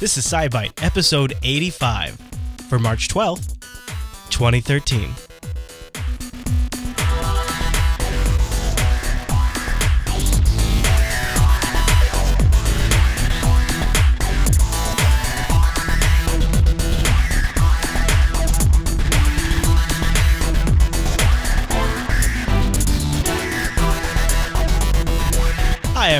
This is SciByte, episode 85 for March 12th, 2013.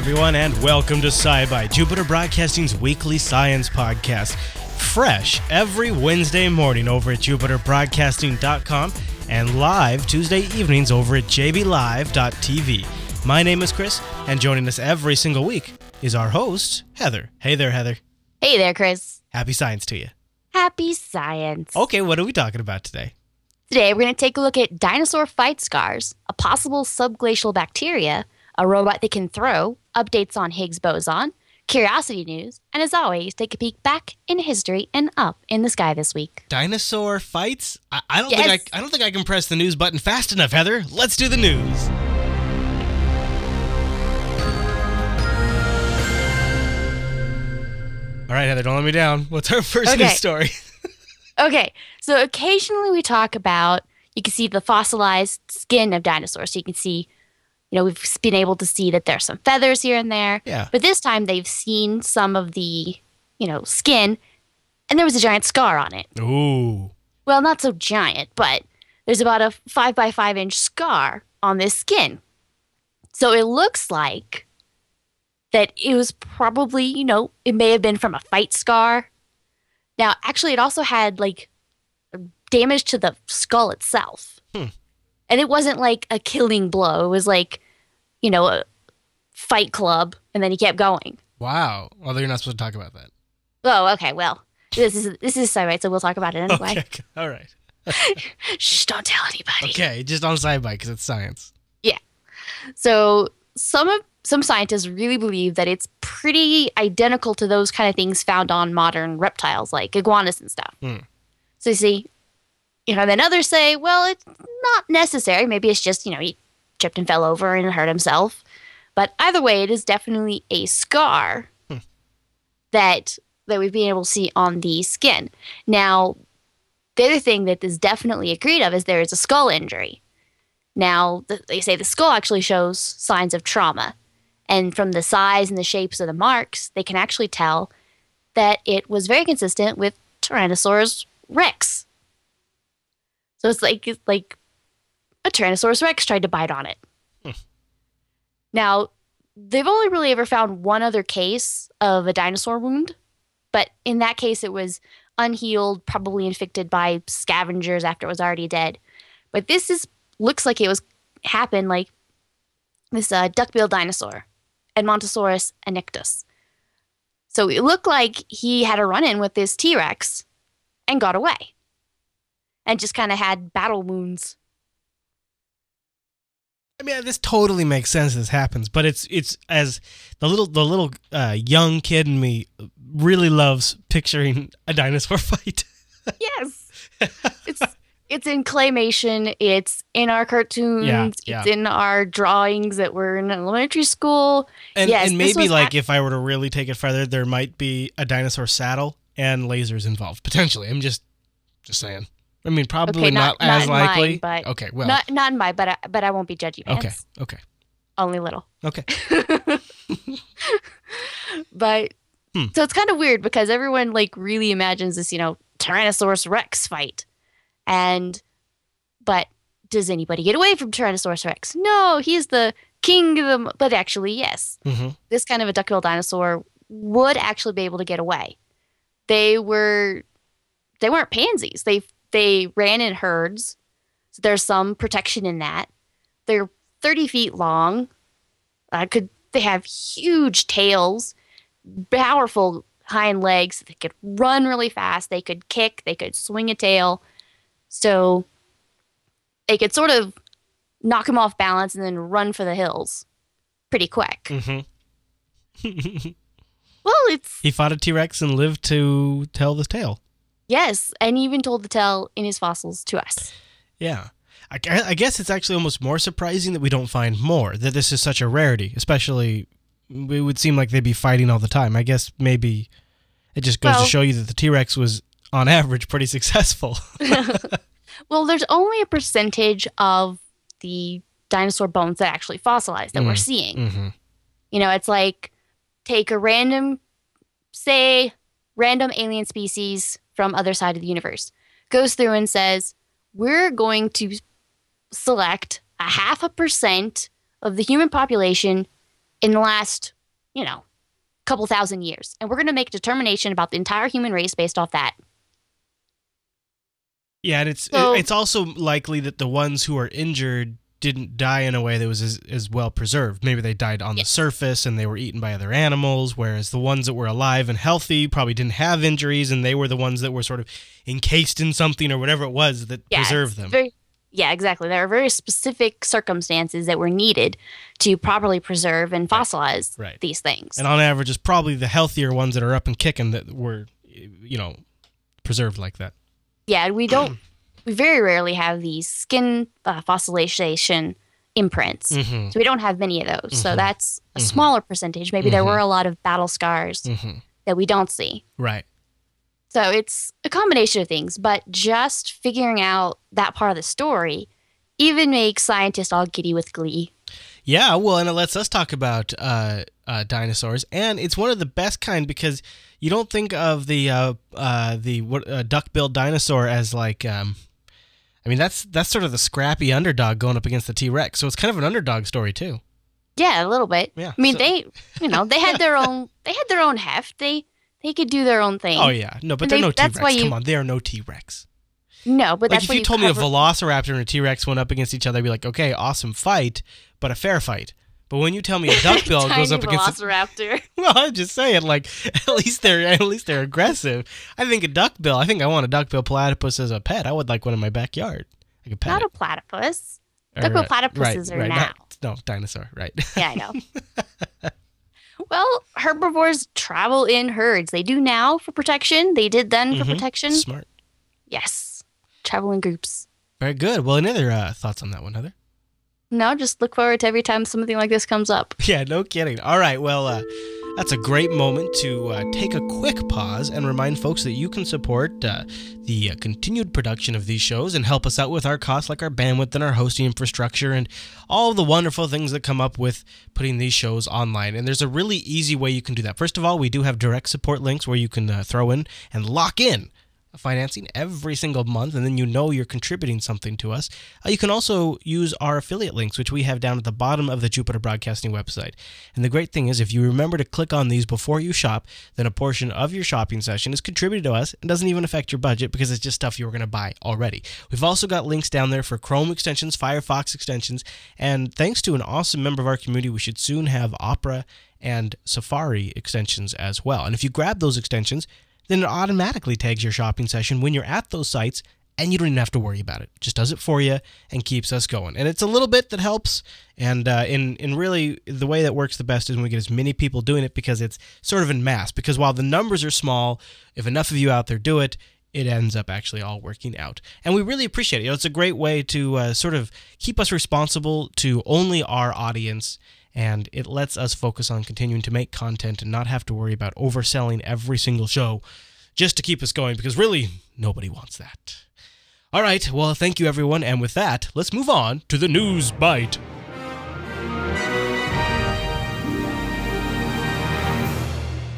Everyone, and welcome to SciByte, Jupiter Broadcasting's weekly science podcast. Fresh every Wednesday morning over at jupiterbroadcasting.com and live Tuesday evenings over at jblive.tv. My name is Chris, and joining us every single week is our host, Heather. Hey there, Heather. Hey there, Chris. Happy science to you. Happy science. Okay, what are we talking about today? Today, we're going to take a look at dinosaur fight scars, a possible subglacial bacteria, a robot that can throw, updates on Higgs boson, curiosity news, and as always, take a peek back in history and up in the sky this week. Dinosaur fights? I, I don't Yes. think I, I don't think I can press the news button fast enough, Heather. Let's do the news. All right, Heather, don't let me down. What's our first Okay. news story? Okay, so occasionally we talk about, you can see the fossilized skin of dinosaurs. So you can see, you know, we've been able to see that there's some feathers here and there. Yeah. But this time they've seen some of the, you know, skin, and there was a giant scar on it. Ooh. well, not so giant, but there's about a five by five inch scar on this skin. So it looks like that it was probably, you know, it may have been from a fight scar. Now, actually, it also had like damage to the skull itself. Hmm. And it wasn't like a killing blow. It was like, you know, a fight club, and then he kept going. Wow. Although you're not supposed to talk about that. Oh, okay. Well, this is this is so right, so we'll talk about it anyway. Okay. All right. Shh! Don't tell anybody. Okay, just on SciByte because it's science. Yeah. So some of some scientists really believe that it's pretty identical to those kind of things found on modern reptiles like iguanas and stuff. Hmm. So you see, you know, then others say, well, it's not necessary. Maybe it's just, you know, he tripped and fell over and hurt himself. But either way, it is definitely a scar Hmm. that that we've been able to see on the skin. Now, the other thing that is definitely agreed of is there is a skull injury. Now, th- they say the skull actually shows signs of trauma. And from the size and the shapes of the marks, they can actually tell that it was very consistent with Tyrannosaurus rex. So it's like it's like a Tyrannosaurus rex tried to bite on it. Hmm. Now, they've only really ever found one other case of a dinosaur wound, but in that case, it was unhealed, probably infected by scavengers after it was already dead. But this is looks like it was happened like this uh, duck-billed dinosaur, Edmontosaurus annectus. So it looked like he had a run-in with this T-Rex and got away, and just kind of had battle wounds. I mean, this totally makes sense. This happens, but it's it's as the little the little uh, young kid in me really loves picturing a dinosaur fight. Yes, it's it's in claymation. It's in our cartoons. Yeah, yeah. It's in our drawings that were in elementary school. And, Yes, and maybe like ac- if I were to really take it further, there might be a dinosaur saddle and lasers involved potentially. I'm just just saying. I mean, probably Okay, not, not- not as in mine, likely. but okay, well, not not in my, but I, but I won't be judgy pants. okay, okay, Only little. okay. But Hmm. so it's kind of weird because everyone like really imagines this, you know, Tyrannosaurus Rex fight. And but does anybody get away from Tyrannosaurus Rex? No, he's the king of the but actually, yes. hmm This kind of a duck-billed dinosaur would actually be able to get away. They were they weren't pansies. They they ran in herds. So there's some protection in that. They're 30 feet long. Uh, could they have huge tails, powerful hind legs. They could run really fast. They could kick. They could swing a tail. So they could sort of knock him off balance and then run for the hills pretty quick. hmm Well, it's he fought a T Rex and lived to tell the tale. Yes, and he even told the tale in his fossils to us. Yeah. I, I guess it's actually almost more surprising that we don't find more, that this is such a rarity, especially it would seem like they'd be fighting all the time. I guess maybe It just goes Well- to show you that the T Rex was, on average, pretty successful. Well, there's only a percentage of the dinosaur bones that actually fossilize that we're Mm. seeing. mm-hmm. You know, it's like take a random, say, random alien species from other side of the universe, goes through and says, we're going to select a half a percent of the human population in the last, you know, couple thousand years. And we're going to make a determination about the entire human race based off that. Yeah, and it's So- it's also likely that the ones who are injured didn't die in a way that was as, as well preserved. Maybe they died on the surface and they were eaten by other animals, whereas the ones that were alive and healthy probably didn't have injuries, and they were the ones that were sort of encased in something or whatever it was that Yeah, preserved them. Very, yeah, exactly. There are very specific circumstances that were needed to properly preserve and fossilize Right. these things. and on average, it's probably the healthier ones that are up and kicking that were, you know, preserved like that. yeah, we don't. We very rarely have these skin uh, fossilization imprints. Mm-hmm. So we don't have many of those. So Mhm. that's a Mhm. smaller percentage. Maybe there Mhm. were a lot of battle scars Mm-hmm. that we don't see. Right. So it's a combination of things, but just figuring out that part of the story even makes scientists all giddy with glee. Yeah, well, and it lets us talk about uh, uh, dinosaurs, and it's one of the best kind because you don't think of the uh, uh, the what, uh, duck-billed dinosaur as like, um, I mean, that's that's sort of the scrappy underdog going up against the T-Rex, so it's kind of an underdog story too. Yeah, a little bit. Yeah. I mean, so- they, you know, they had their own, they had their own heft. They, they could do their own thing. Oh yeah, no, but And they're they- no T-Rex. why you- Come on, they are no T-Rex. No, but Like that's if what you told me a Velociraptor and a T-Rex went up against each other, I'd be like, okay, awesome fight, but a fair fight. But when you tell me a duck-bill goes up against a velociraptor. Well, I'm just saying, like at least they're at least they're aggressive. I think a duckbill. I think I want a duckbill platypus as a pet. I would like one in my backyard. I could pet Not it. a platypus. Or, duckbill platypuses are now. not- no, dinosaur. Right. Yeah, I know. well, herbivores travel in herds. They do now for protection. They did then for Mhm. protection. Smart. Yes, travel in groups. Very good. Well, any other uh, thoughts on that one, Heather? No, just look forward to every time something like this comes up. Yeah, no kidding. All right. Well, uh, that's a great moment to uh, take a quick pause and remind folks that you can support uh, the uh, continued production of these shows and help us out with our costs, like our bandwidth and our hosting infrastructure, and all the wonderful things that come up with putting these shows online. And there's a really easy way you can do that. First of all, we do have direct support links where you can uh, throw in and lock in financing every single month, and then you know you're contributing something to us. Uh, you can also use our affiliate links, which we have down at the bottom of the Jupiter Broadcasting website. And the great thing is, if you remember to click on these before you shop, then a portion of your shopping session is contributed to us and doesn't even affect your budget because it's just stuff you were going to buy already. We've also got links down there for Chrome extensions, Firefox extensions, and thanks to an awesome member of our community, we should soon have Opera and Safari extensions as well. And if you grab those extensions, then it automatically tags your shopping session when you're at those sites and you don't even have to worry about it. It just does it for you and keeps us going. And it's a little bit that helps. And uh, in in really the way that works the best is when we get as many people doing it because it's sort of in mass. Because while the numbers are small, if enough of you out there do it, it ends up actually all working out. And we really appreciate it. You know, it's a great way to uh, sort of keep us responsible to only our audience. And it lets us focus on continuing to make content and not have to worry about overselling every single show just to keep us going because really nobody wants that. All right, well, thank you everyone. And with that, let's move on to the news bite.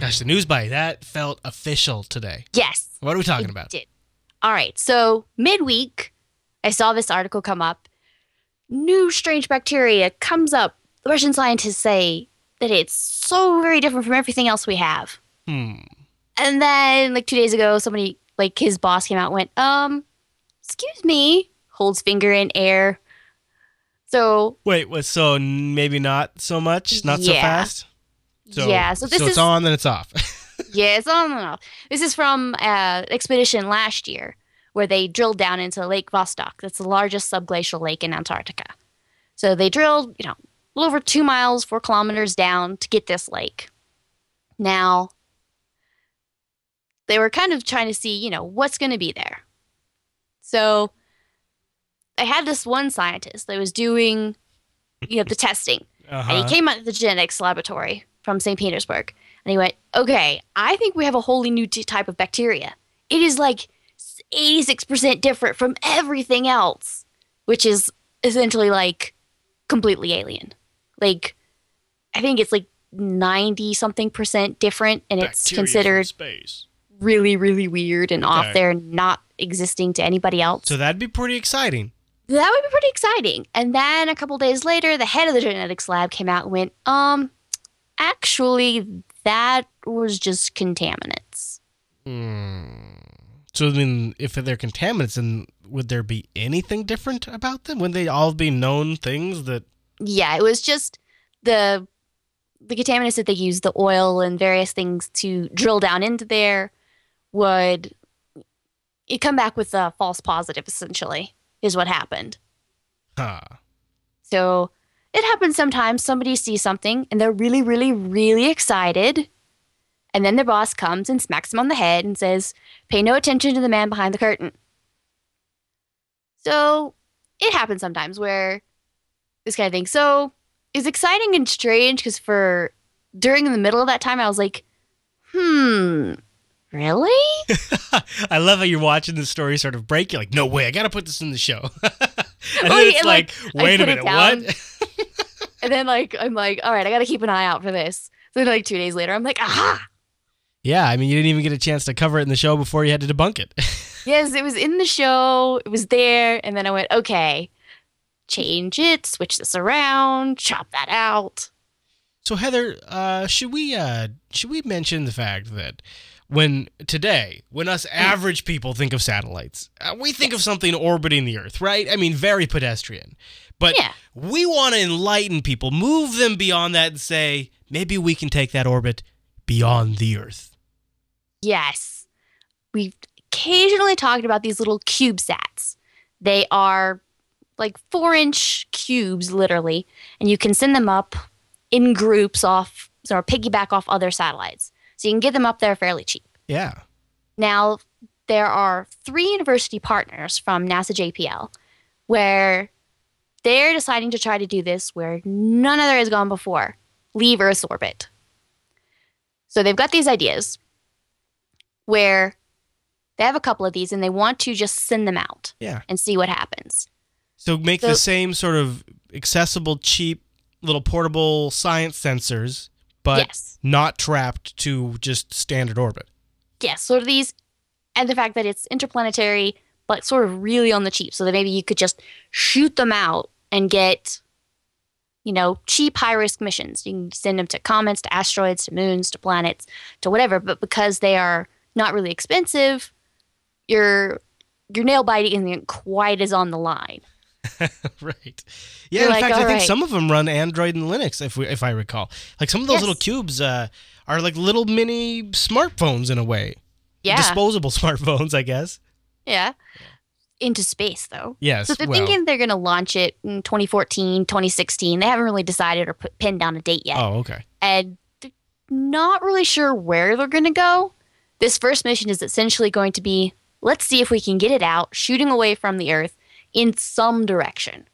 Gosh, the news bite, that felt official today. Yes. What are we talking it about? Did. All right. So midweek, I saw this article come up. New strange bacteria comes up. The Russian scientists say that it's so very different from everything else we have. Hmm. And then, like two days ago, somebody, like his boss, came out and went, um, excuse me, holds finger in air. So, Wait, what, so maybe not so much? Not so fast? So, yeah, so this it's is, on, then it's off. yeah, it's on and off. This is from uh, expedition last year where they drilled down into Lake Vostok. That's the largest subglacial lake in Antarctica. So they drilled, you know, little over two miles, four kilometers down to get this lake. Now, they were kind of trying to see, you know, what's going to be there. So I had this one scientist that was doing, you know, the testing. And Uh-huh. he came out of the genetics laboratory from St. Petersburg. And he went, okay, I think we have a wholly new t- type of bacteria. It is like 86% different from everything else, which is essentially like completely alien. Like, I think it's like 90 something percent different, and it's Bacteria from considered space. really, really weird and Okay. off there, not existing to anybody else. So that'd be pretty exciting. that would be pretty exciting. And then a couple days later, the head of the genetics lab came out and went, um, actually, that was just contaminants. So then, if they're contaminants, then would there be anything different about them? Would they all be known things that? Yeah, it was just the the contaminants that they used, the oil and various things to drill down into there, would it come back with a false positive. Essentially, is what happened. Huh. So it happens sometimes. Somebody sees something and they're really, really, really excited. And then their boss comes and smacks them on the head and says, Pay no attention to the man behind the curtain. So it happens sometimes where this kind of thing. So it's exciting and strange because for during the middle of that time, I was like, Hmm, really? I love how you're watching the story sort of break. You're like, no way, I got to put this in the show. and Well, then it's and, like, like, wait a minute, what? and then like I'm like, all right, I gotta keep an eye out for this. So like two days later, I'm like, aha! yeah, I mean, you didn't even get a chance to cover it in the show before you had to debunk it. Yes, it was in the show. It was there. And then I went, okay, change it, switch this around, chop that out. So Heather, uh, should we uh, should we mention the fact that when today, when us average people think of satellites, uh, we think of something orbiting the Earth, right? I mean, very pedestrian. But Yeah. we want to enlighten people, move them beyond that, and say maybe we can take that orbit beyond the Earth. Yes. We've occasionally talked about these little CubeSats. They are like four inch cubes, literally, and you can send them up in groups off, or piggyback off other satellites. So you can get them up there fairly cheap. Yeah. Now, there are three university partners from NASA JPL where they're deciding to try to do this where none other has gone before leave Earth's orbit. So they've got these ideas where they have a couple of these and they want to just send them out Yeah. and see what happens. So make the same sort of accessible, cheap, little portable science sensors, but yes. not trapped to just standard orbit. Yes. Sort of these, and the fact that it's interplanetary, but sort of really on the cheap. So that maybe you could just shoot them out and get, you know, cheap, high risk missions. You can send them to comets, to asteroids, to moons, to planets, to whatever. But because they are not really expensive, your your nail biting isn't quite as on the line. right. Yeah. You're in like, fact, I think right. some of them run Android and Linux, if we, if I recall. Like some of those Yes. little cubes uh, are like little mini smartphones in a way. Yeah. Disposable smartphones, I guess. yeah. Into space, though. Yes. So they're well, thinking they're going to launch it in 2014, 2016. They haven't really decided or put, pinned down a date yet. oh, okay. and they're not really sure where they're going to go. This first mission is essentially going to be let's see if we can get it out, shooting away from the Earth in some direction.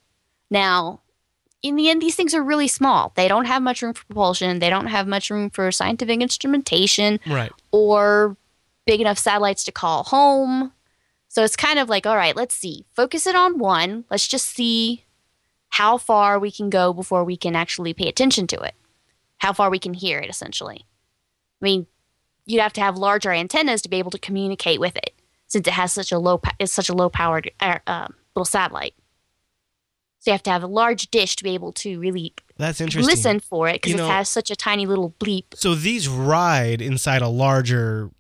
Now, in the end, these things are really small. They don't have much room for propulsion, they don't have much room for scientific instrumentation Right. or big enough satellites to call home. So it's kind of like, all right, let's see. Focus it on one. Let's just see how far we can go before we can actually pay attention to it. How far we can hear it, essentially. I mean, you'd have to have larger antennas to be able to communicate with it, since it has such a low, it's such a low powered uh, little satellite. So you have to have a large dish to be able to really That's interesting. listen for it because it know- has such a tiny little bleep. So these ride inside a larger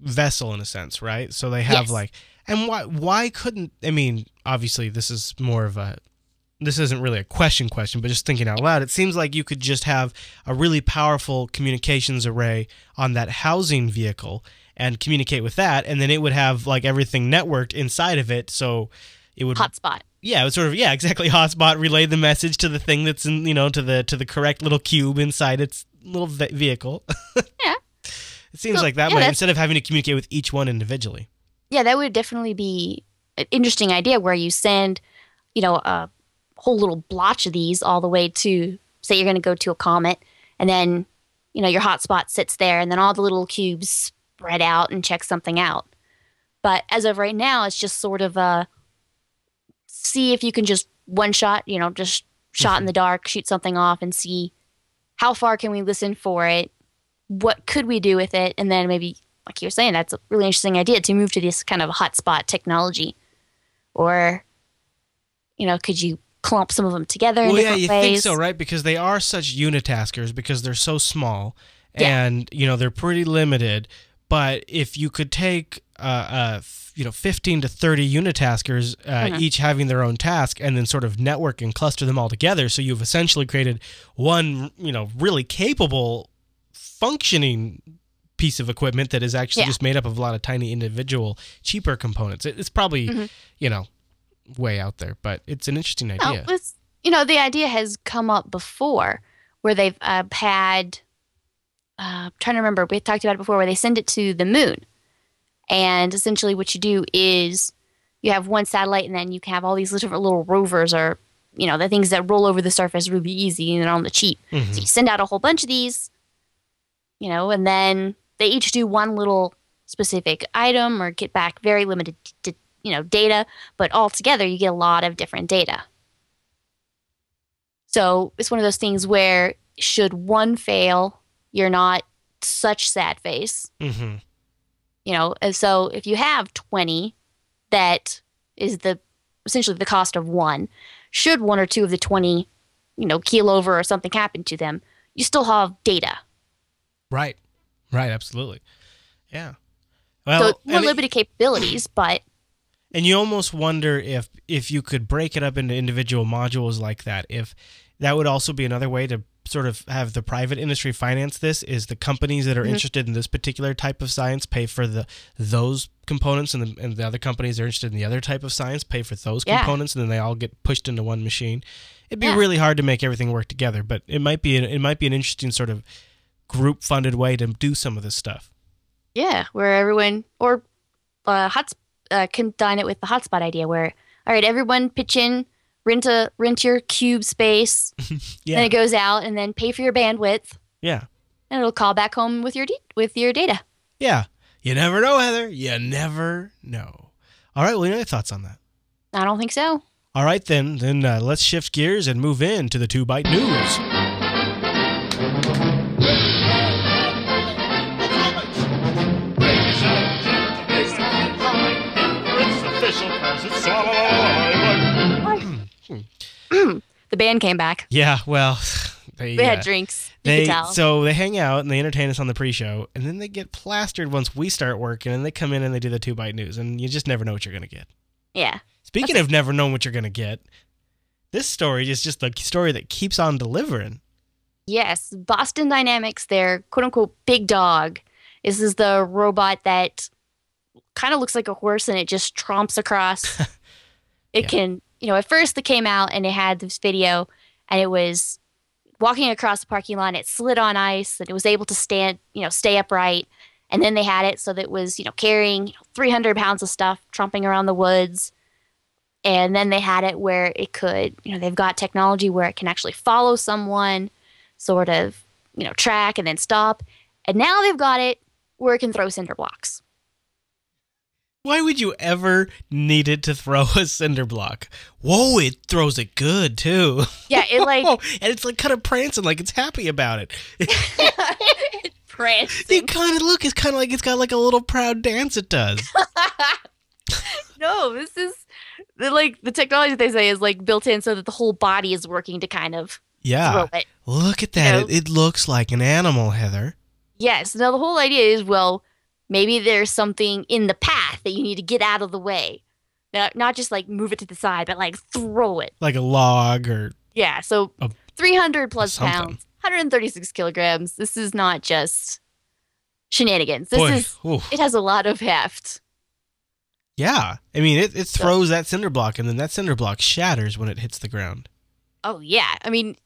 vessel in a sense, right? So they have Yes. like and why why couldn't I mean, obviously this is more of a this isn't really a question question, but just thinking out loud, it seems like you could just have a really powerful communications array on that housing vehicle and communicate with that and then it would have like everything networked inside of it so it would Hotspot. yeah, it would sort of yeah, exactly. Hotspot relay the message to the thing that's in you know to the to the correct little cube inside its little ve- vehicle. Yeah. It seems So, like that yeah, might instead of having to communicate with each one individually. yeah, that would definitely be an interesting idea where you send, you know, a whole little blotch of these all the way to, say, you're going to go to a comet, and then, you know, your hotspot sits there and then all the little cubes spread out and check something out. But as of right now, it's just sort of a see if you can just one shot, you know, just shot in mm-hmm. the dark, shoot something off and see how far can we listen for it? What could we do with it? And then maybe, like you were saying, that's a really interesting idea to move to this kind of hotspot technology. Or, you know, could you clump some of them together in Well, yeah, you ways? think so, right? Because they are such unitaskers because they're so small Yeah. and you know they're pretty limited. But if you could take f- you know 15 to 30 unitaskers uh, Mhm. each having their own task and then sort of network and cluster them all together so you've essentially created one you know really capable functioning piece of equipment that is actually Yeah. just made up of a lot of tiny individual cheaper components it's probably Mhm. you know way out there but it's an interesting No, idea it's, you know, the idea has come up before where they've uh, had, uh, I'm trying to remember, we talked about it before, where they send it to the moon. And essentially, what you do is you have one satellite, and then you can have all these different little rovers or, you know, the things that roll over the surface really easy and they're on the cheap. Mhm. So you send out a whole bunch of these, you know, and then they each do one little specific item or get back very limited, d- you know, data, but all together you get a lot of different data. So it's one of those things where should one fail, you're not such sad face, Mhm. You know. And so if you have 20, that is the essentially the cost of one. Should one or two of the 20, you know, keel over or something happen to them, you still have data. Right. Right. Absolutely. Yeah. so Well, it's more it- limited capabilities, but and you almost wonder if if you could break it up into individual modules like that, if that would also be another way to sort of have the private industry finance this is the companies that are Mhm. interested in this particular type of science pay for the those components and the, and the other companies that are interested in the other type of science pay for those Yeah. components and then they all get pushed into one machine it'd be Yeah. really hard to make everything work together but it might be it might be an interesting sort of group funded way to do some of this stuff yeah, where everyone or uh, hot uh, combine it with the hotspot idea, where all right, everyone pitch in, rent a rent your cube space, yeah then it goes out, and then pay for your bandwidth, yeah and it'll call back home with your de- with your data. Yeah. You never know, Heather. You never know. All right. Well, any other thoughts on that? I don't think so. All right, then. Then uh, let's shift gears and move into the two byte news. The band came back. Yeah. Well, they, uh, had drinks. You they so they hang out and they entertain us on the pre-show, and then they get plastered once we start working, and they come in and they do the two bite news, and you just never know what you're gonna get. yeah. Speaking of never knowing what you're gonna get, this story is just the story that keeps on delivering. Yes, Boston Dynamics, their quote unquote big dog. This is the robot that kind of looks like a horse and it just tromps across. it Yeah. can, you know, at first it came out and it had this video and it was walking across the parking lot. It slid on ice and it was able to stand, you know, stay upright. And then they had it so that it was, you know, carrying you know, 300 pounds of stuff, tromping around the woods. And then they had it where it could, you know, they've got technology where it can actually follow someone sort of, you know, track and then stop. And now they've got it where it can throw cinder blocks. Why would you ever need it to throw a cinder block? Whoa, it throws it good too. Yeah, it like and it's like kind of prancing like it's happy about it. You prancing. kind of look, it's kind of like it's got like a little proud dance it does. no, this is like the technology that they say is like built in so that the whole body is working to kind of Yeah. throw it. Look at that. know- It, it looks like an animal, Heather. Yes. Now the whole idea is well, maybe there's something in the path that you need to get out of the way. Not, not just like move it to the side, but like throw it. Like a log or Yeah. So A- 300 plus something. pounds, 136 kilograms. This is not just shenanigans. This boy. is ooh. it has a lot of heft. Yeah. I mean, it, it throws that cinder block and then that cinder block shatters when it hits the ground. Oh yeah. I mean,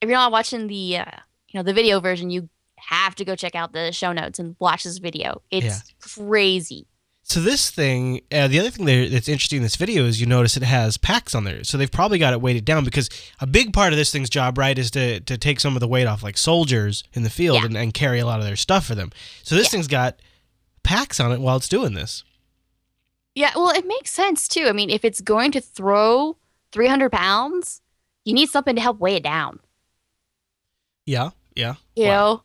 if you're not watching the uh, you know the video version, you have to go check out the show notes and watch this video. It's Yeah. crazy. So this thing, uh, the other thing that's interesting in this video is you notice it has packs on there. So they've probably got it weighted down because a big part of this thing's job, right, is to, to take some of the weight off like soldiers in the field Yeah. and, and carry a lot of their stuff for them. So this Yeah. thing's got packs on it while it's doing this. Yeah, well, it makes sense too. I mean, if it's going to throw 300 pounds, you need something to help weigh it down. Yeah, yeah. You Wow. know,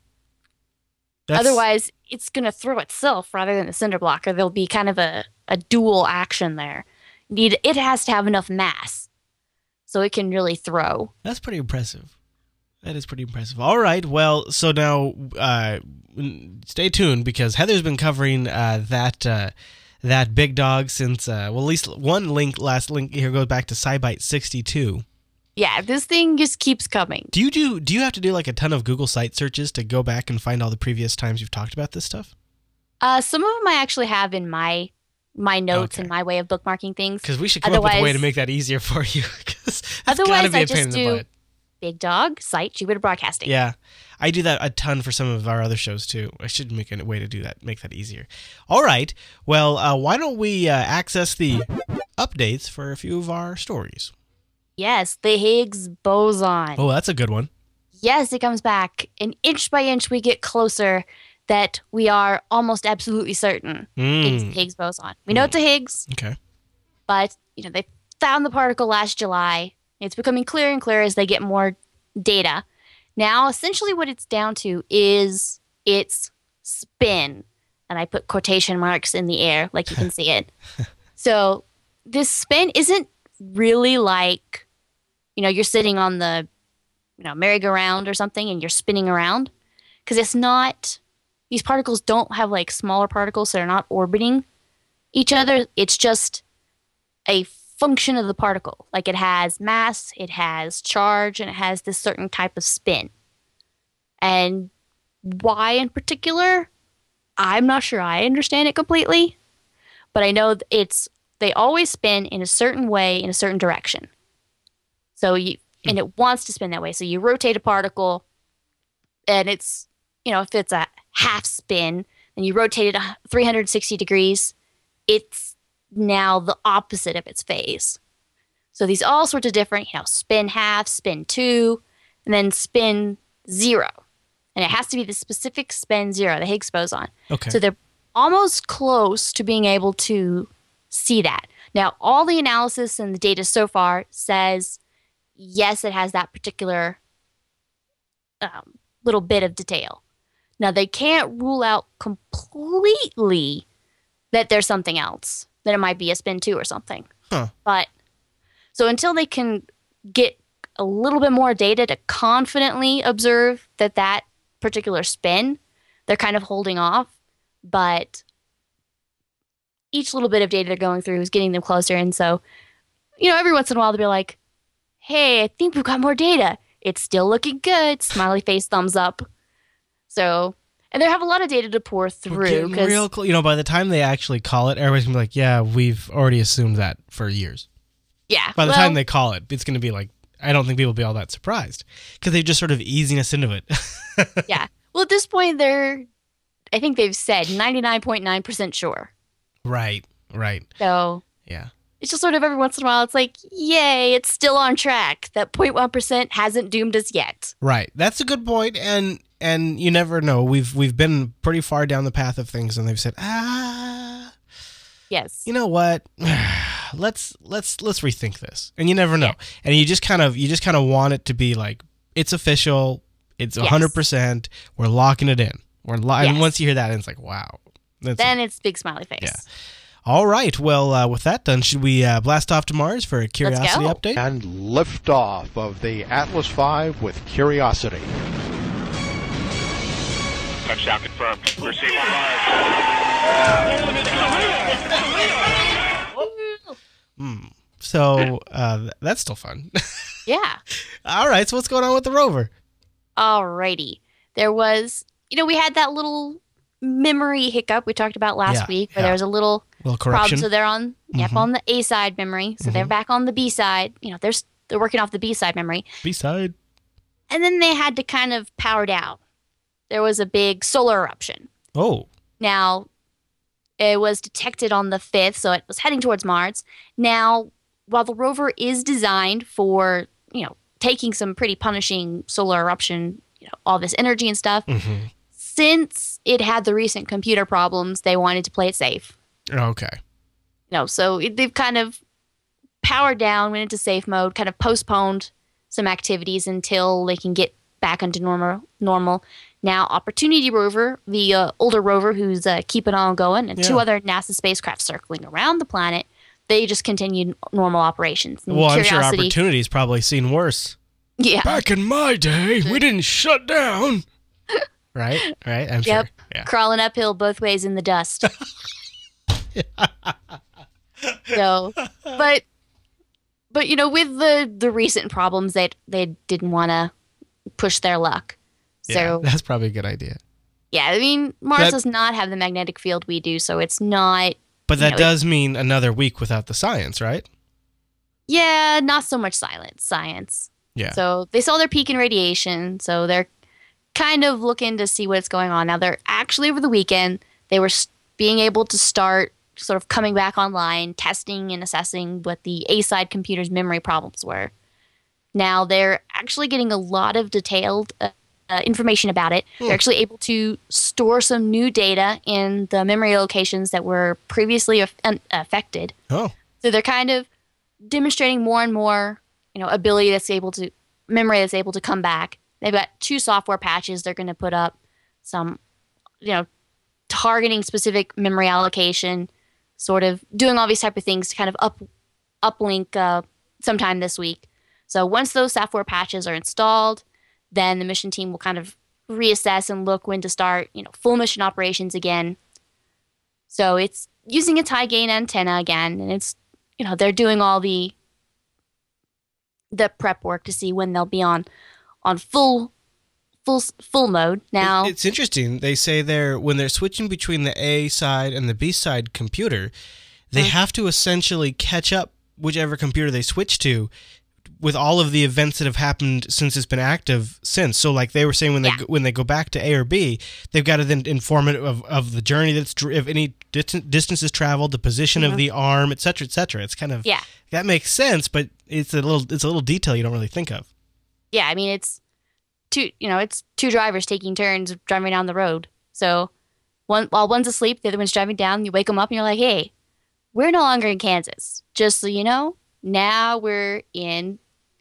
That's- otherwise it's going to throw itself rather than the cinder block, or there'll be kind of a, a dual action there. Need it has to have enough mass so it can really throw. That's pretty impressive. That is pretty impressive. All right. Well, so now uh, stay tuned because Heather's been covering uh, that uh, that big dog since uh, well, at least one link last link here goes back to sixty two. Yeah, this thing just keeps coming. Do you do do you have to do like a ton of Google site searches to go back and find all the previous times you've talked about this stuff? Uh, some of them I actually have in my my notes Okay. and my way of bookmarking things. Because we should come up with a way to make that easier for you. Because that's got to Otherwise, be I a pain just in the do butt. Big Dog site Jupiter Broadcasting. Yeah. I do that a ton for some of our other shows too. I should make a way to do that, make that easier. All right. Well, uh, why don't we uh, access the updates for a few of our stories? Yes, the Higgs boson. Oh, that's a good one. Yes, it comes back. And inch by inch, we get closer that we are almost absolutely certain it's the Mm. Higgs boson. We know it's a Higgs, Okay. but you know they found the particle last July. It's becoming clearer and clearer as they get more data. Now, essentially, what it's down to is its spin, and I put quotation marks in the air like you can see it. So this spin isn't really like, you know, you're sitting on the, you know, merry-go-round or something and you're spinning around, because it's not. These particles don't have like smaller particles, so they're not orbiting each other. It's just a function of the particle. Like it has mass, it has charge, and it has this certain type of spin. And why in particular, I'm not sure I understand it completely, but I know it's they always spin in a certain way in a certain direction. So you hmm. and it wants to spin that way. So you rotate a particle and it's you know, if it's a half spin and you rotate it a 360 degrees, it's now the opposite of its phase. So these all sorts of different, you know, spin half, spin two, and then spin zero. And it has to be the specific spin zero, the Higgs boson. Okay. So they're almost close to being able to see that. Now, all the analysis and the data so far says yes, it has that particular um, little bit of detail. Now, they can't rule out completely that there's something else, that it might be a spin two or something. Huh. But so until they can get a little bit more data to confidently observe that that particular spin, they're kind of holding off. But each little bit of data they're going through is getting them closer. And so, you know, every once in a while they'll be like, hey, I think we've got more data. It's still looking good. Smiley face, thumbs up. So, and they have a lot of data to pour through because real close. You know, by the time they actually call it, everybody's gonna be like, "Yeah, we've already assumed that for years." yeah, By the well, time they call it, it's gonna be like, I don't think people will be all that surprised because they're just sort of easing us into it. yeah. Well, at this point, they're, I think they've said 99.9% sure. right. Right. So Yeah. It's just sort of every once in a while, it's like, yay, it's still on track. That 0.1% hasn't doomed us yet. Right. That's a good point. and and you never know. We've we've been pretty far down the path of things, and they've said, ah, Yes. you know what? let's let's let's rethink this. And you never know. Yeah. And you just kind of you just kind of want it to be like it's official. It's Yes. hundred percent. We're locking it in. We're lo- and once you hear that, it's like wow. Then it's big smiley face. Yeah. All right. Well, uh, with that done, should we uh, blast off to Mars for a curiosity update? and liftoff of the Atlas V with Curiosity. Touchdown confirmed. Receive on Mars. So uh, that's still fun. Yeah. all right. So what's going on with the rover? Alrighty. There was, you know, we had that little memory hiccup we talked about last Yeah, week where yeah. there was a little little problem. So they're on, yep, Mhm. on the A side memory. So they're back on the B side. You know, they're, they're working off the B side memory. B side. And then they had to kind of power down. There was a big solar eruption. Oh. Now, It was detected on the 5th, so it was heading towards Mars. Now, while the rover is designed for, you know, taking some pretty punishing solar eruption, you know, all this energy and stuff, Mm-hmm. since it had the recent computer problems, they wanted to play it safe. Okay. You know, so it, they've kind of powered down, went into safe mode, kind of postponed some activities until they can get back into normal. Normal. Now, Opportunity rover, the uh, older rover who's uh, keeping on going, and two other NASA spacecraft circling around the planet, they just continued normal operations. And Well, I'm sure Opportunity's probably seen worse. yeah, Back in my day, we didn't shut down. right? Right? I'm Yep. sure. Yeah. crawling uphill both ways in the dust. so, but but you know, with the the recent problems, they they didn't want to push their luck. Yeah, So that's probably a good idea. yeah, I mean, Mars That- does not have the magnetic field we do, so it's not. But that know, does mean another week without the science, right? Yeah, not so much silence science. Yeah. So they saw their peak in radiation, so they're kind of looking to see what's going on. Now they're actually over the weekend they were being able to start sort of coming back online, testing and assessing what the A side computer's memory problems were. Now they're actually getting a lot of detailed uh, uh, information about it. They're actually able to store some new data in the memory locations that were previously un- affected. oh. So they're kind of demonstrating more and more, you know, ability that's able to memory that's able to come back. They've got two software patches they're going to put up, some, you know, targeting specific memory allocation, sort of doing all these type of things to kind of up uplink uh, sometime this week. So once those software patches are installed, then the mission team will kind of reassess and look when to start, you know, full mission operations again. So it's using its high gain antenna again, and it's you know they're doing all the the prep work to see when they'll be on on full full full mode. Now, it's interesting. They say they're when they're switching between the A side and the B side computer, they have to essentially catch up whichever computer they switch to with all of the events that have happened since it's been active since. So like they were saying when they Yeah. go, when they go back to A or B, they've got to then inform it of, of the journey that's if any distan- distances traveled, the position of the arm, etc., cetera, et cetera. It's kind of Mm-hmm. yeah, that makes sense, but it's a little it's a little detail you don't really think of. yeah. I mean, it's two you know it's two drivers taking turns driving down the road. So one while one's asleep, the other one's driving down. You wake them up, and you're like, hey, we're no longer in Kansas. Just so you know, now we're in.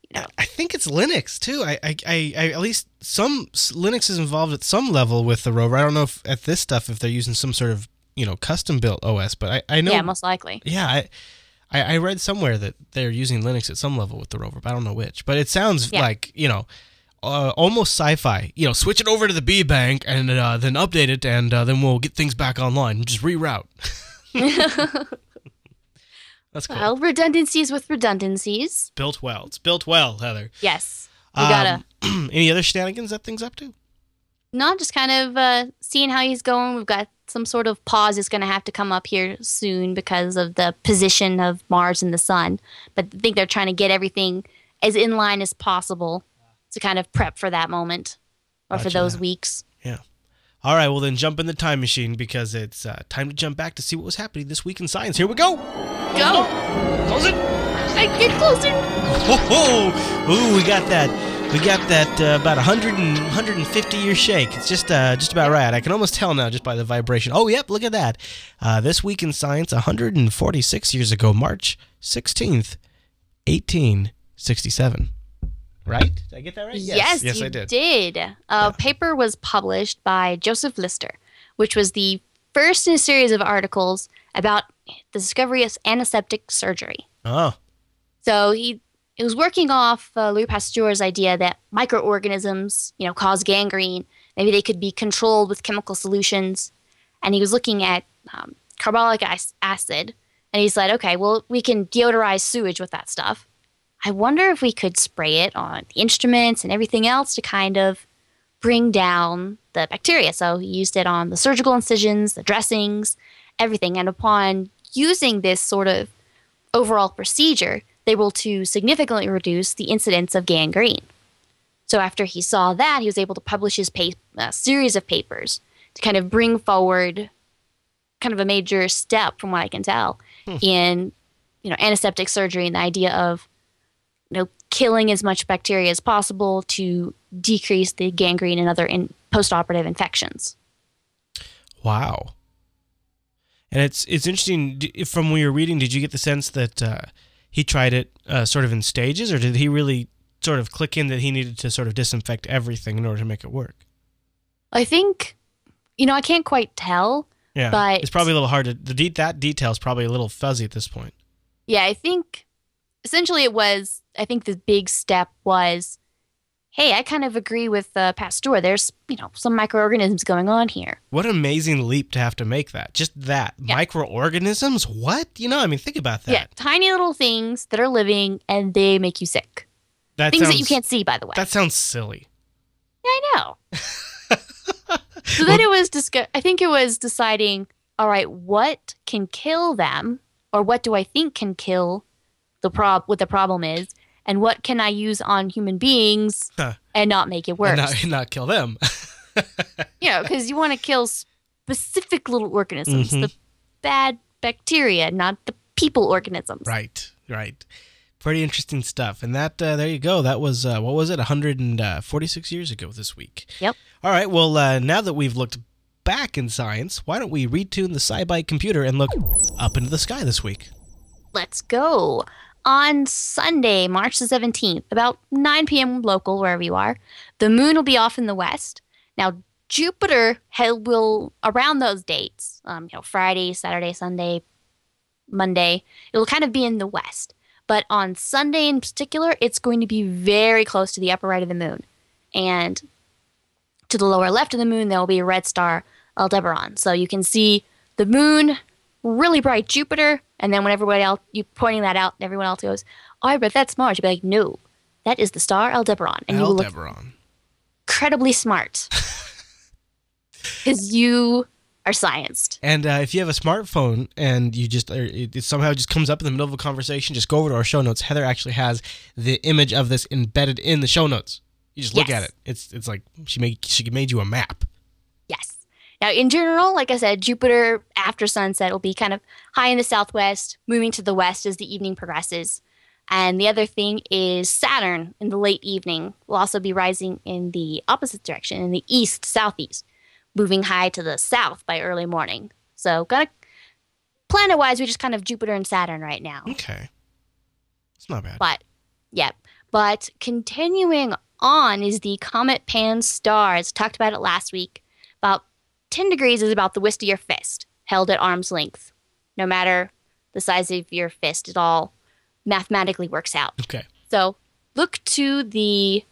You know. I think it's Linux too. I, I, I, I at least some Linux is involved at some level with the rover. I don't know if at this stuff if they're using some sort of you know custom built OS, but I, I know. Yeah, most likely. yeah, I, I, I read somewhere that they're using Linux at some level with the rover, but I don't know which. But it sounds Yeah. like you know. Uh, almost sci-fi. You know, switch it over to the B bank and uh, then update it, and uh, then we'll get things back online. Just reroute. That's cool. Well, redundancies with redundancies. built well. It's built well, Heather. Yes, you gotta. Um, any other shenanigans that thing's up to? No, just kind of uh, seeing how he's going. We've got some sort of pause is going to have to come up here soon because of the position of Mars and the Sun. But I think they're trying to get everything as in line as possible to kind of prep for that moment or for those weeks. Yeah. All right, well then jump in the time machine because it's uh, time to jump back to see what was happening this week in science. Here we go. Go! Close it. I get closer! Oh, ho! Ooh, we got that. We got that uh, about 100 and 150 year shake. It's just uh, just about right. I can almost tell now just by the vibration. Oh, yep, look at that. Uh, this week in science, 146 years ago, March 16th, 1867. Right? Did I get that right? Yes, yes, you I did. did. A paper was published by Joseph Lister, which was the first in a series of articles about the discovery of antiseptic surgery. Oh, So he it was working off uh, Louis Pasteur's idea that microorganisms, you know, cause gangrene. Maybe they could be controlled with chemical solutions. And he was looking at um, carbolic acid, and he said, okay, well, we can deodorize sewage with that stuff. I wonder if we could spray it on the instruments and everything else to kind of bring down the bacteria. So he used it on the surgical incisions, the dressings, everything. And upon using this sort of overall procedure, they were able to significantly reduce the incidence of gangrene. So after he saw that, he was able to publish his pa- uh, series of papers to kind of bring forward kind of a major step, from what I can tell, Hmm. in you know antiseptic surgery and the idea of you know killing as much bacteria as possible to decrease the gangrene and other in post-operative infections. Wow. And it's it's interesting. From when you're reading, did you get the sense that uh, he tried it uh, sort of in stages, or did he really sort of click in that he needed to sort of disinfect everything in order to make it work? I think, you know, I can't quite tell. Yeah, But- it's probably a little hard to the that detail is probably a little fuzzy at this point. Yeah, I think essentially it was, I think the big step was, hey, I kind of agree with uh, Pasteur. There's, you know, some microorganisms going on here. What an amazing leap to have to make that. Just that Yeah. microorganisms. What you know? I mean, think about that. Yeah, tiny little things that are living and they make you sick. that things sounds, that you can't see, by the way. That sounds silly. Yeah, I know. so then it was discuss- I think it was deciding, all right, what can kill them, or what do I think can kill the prob what the problem is, and what can I use on human beings Huh. and not make it worse? And not, not kill them. you know, because you want to kill specific little organisms, Mhm. the bad bacteria, not the people organisms. Right, right. Pretty interesting stuff. And that, uh, there you go. That was, uh, what was it, 146 years ago this week. Yep. All right. Well, uh, now that we've looked back in science, why don't we retune the SciByte computer and look up into the sky this week? Let's go. On Sunday, March the 17th, about 9 p.m. local, wherever you are, the moon will be off in the west. Now, Jupiter will, around those dates, um, you know, Friday, Saturday, Sunday, Monday, it'll kind of be in the west. But on Sunday in particular, it's going to be very close to the upper right of the moon. And to the lower left of the moon, there will be a red star, Aldebaran. So you can see the moon, really bright Jupiter, and then when everybody else, you pointing that out, and everyone else goes, oh, but that's Mars. You'd be like, no, that is the star Aldebaran. And you will look Aldebaran. incredibly smart. Because you are scienced. And uh, if you have a smartphone and you just it, it somehow just comes up in the middle of a conversation, just go over to our show notes. Heather actually has the image of this embedded in the show notes. You just look Yes. at it. It's it's like she made she made you a map. Yes. Now, in general, like I said, Jupiter after sunset will be kind of high in the southwest, moving to the west as the evening progresses. And the other thing is Saturn in the late evening will also be rising in the opposite direction, in the east southeast, moving high to the south by early morning. So, kind of planet wise, we just kind of Jupiter and Saturn right now. Okay, it's not bad. But, yep. But continuing on is the comet PANSTARRS. Talked about it last week. About 10 degrees is about the width of your fist, held at arm's length. No matter the size of your fist, it all mathematically works out. Okay, So look to the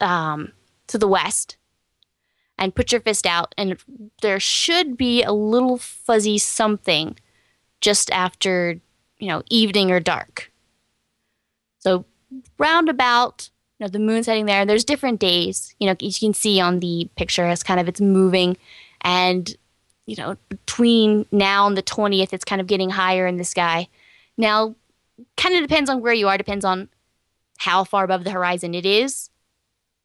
um, to the west and put your fist out, and there should be a little fuzzy something just after you know evening or dark. So roundabout, you know, the moon's heading there. There's different days. You know, you can see on the picture as kind of it's moving, and you know between now and the twentieth, it's kind of getting higher in the sky. Now, kind of depends on where you are. Depends on how far above the horizon it is.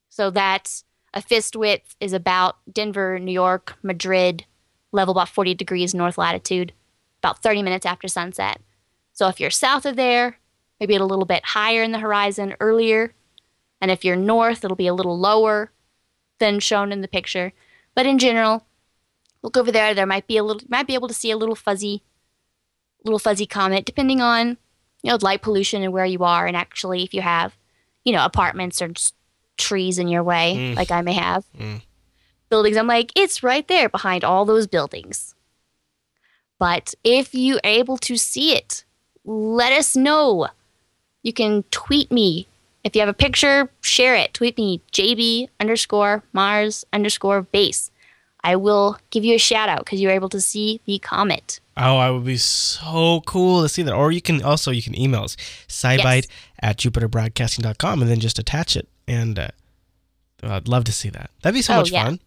So that's a fist width is about Denver, New York, Madrid, level about 40 degrees north latitude, about 30 minutes after sunset. So if you're south of there, maybe a little bit higher in the horizon earlier. And if you're north, it'll be a little lower than shown in the picture. But in general, look over there. There might be a little, might be able to see a little fuzzy, little fuzzy comet, depending on you know light pollution and where you are, and actually if you have, you know, apartments or trees in your way, Mm. like I may have, Mm. buildings. I'm like, it's right there behind all those buildings. But if you're able to see it, let us know. You can tweet me. If you have a picture, share it. Tweet me, JB underscore Mars underscore base. I will give you a shout out because you were able to see the comet. Oh, I would be so cool to see that. Or you can also you can email us scibyte at jupiterbroadcasting.com and then just attach it. And uh, I'd love to see that. That'd be so Oh, much yeah. fun.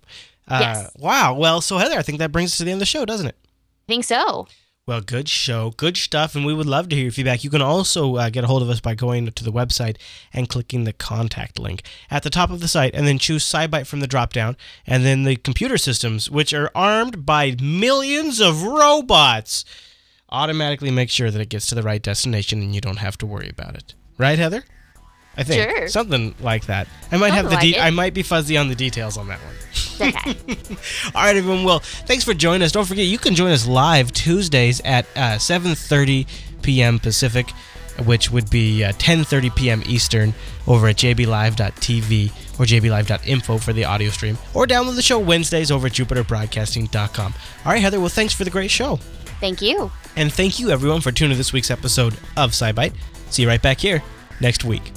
Uh, Yes. Wow. Well, so Heather, I think that brings us to the end of the show, doesn't it? I think so. Well, good show, good stuff, and we would love to hear your feedback. You can also uh, get a hold of us by going to the website and clicking the contact link at the top of the site, and then choose SciByte from the drop down, and then the computer systems, which are armed by millions of robots, automatically make sure that it gets to the right destination and you don't have to worry about it. Right, Heather? I think Sure. something like that. I might have the like. I might be fuzzy on the details on that one. Okay. All right, everyone. Well, thanks for joining us. Don't forget, you can join us live Tuesdays at uh, 7:30 p.m. Pacific, which would be uh, 10:30 p.m. Eastern, over at jblive.tv or jblive.info for the audio stream, or download the show Wednesdays over at jupiterbroadcasting.com. All right, Heather. Well, thanks for the great show, Thank you. and thank you everyone for tuning in this week's episode of SciByte. See you right back here next week.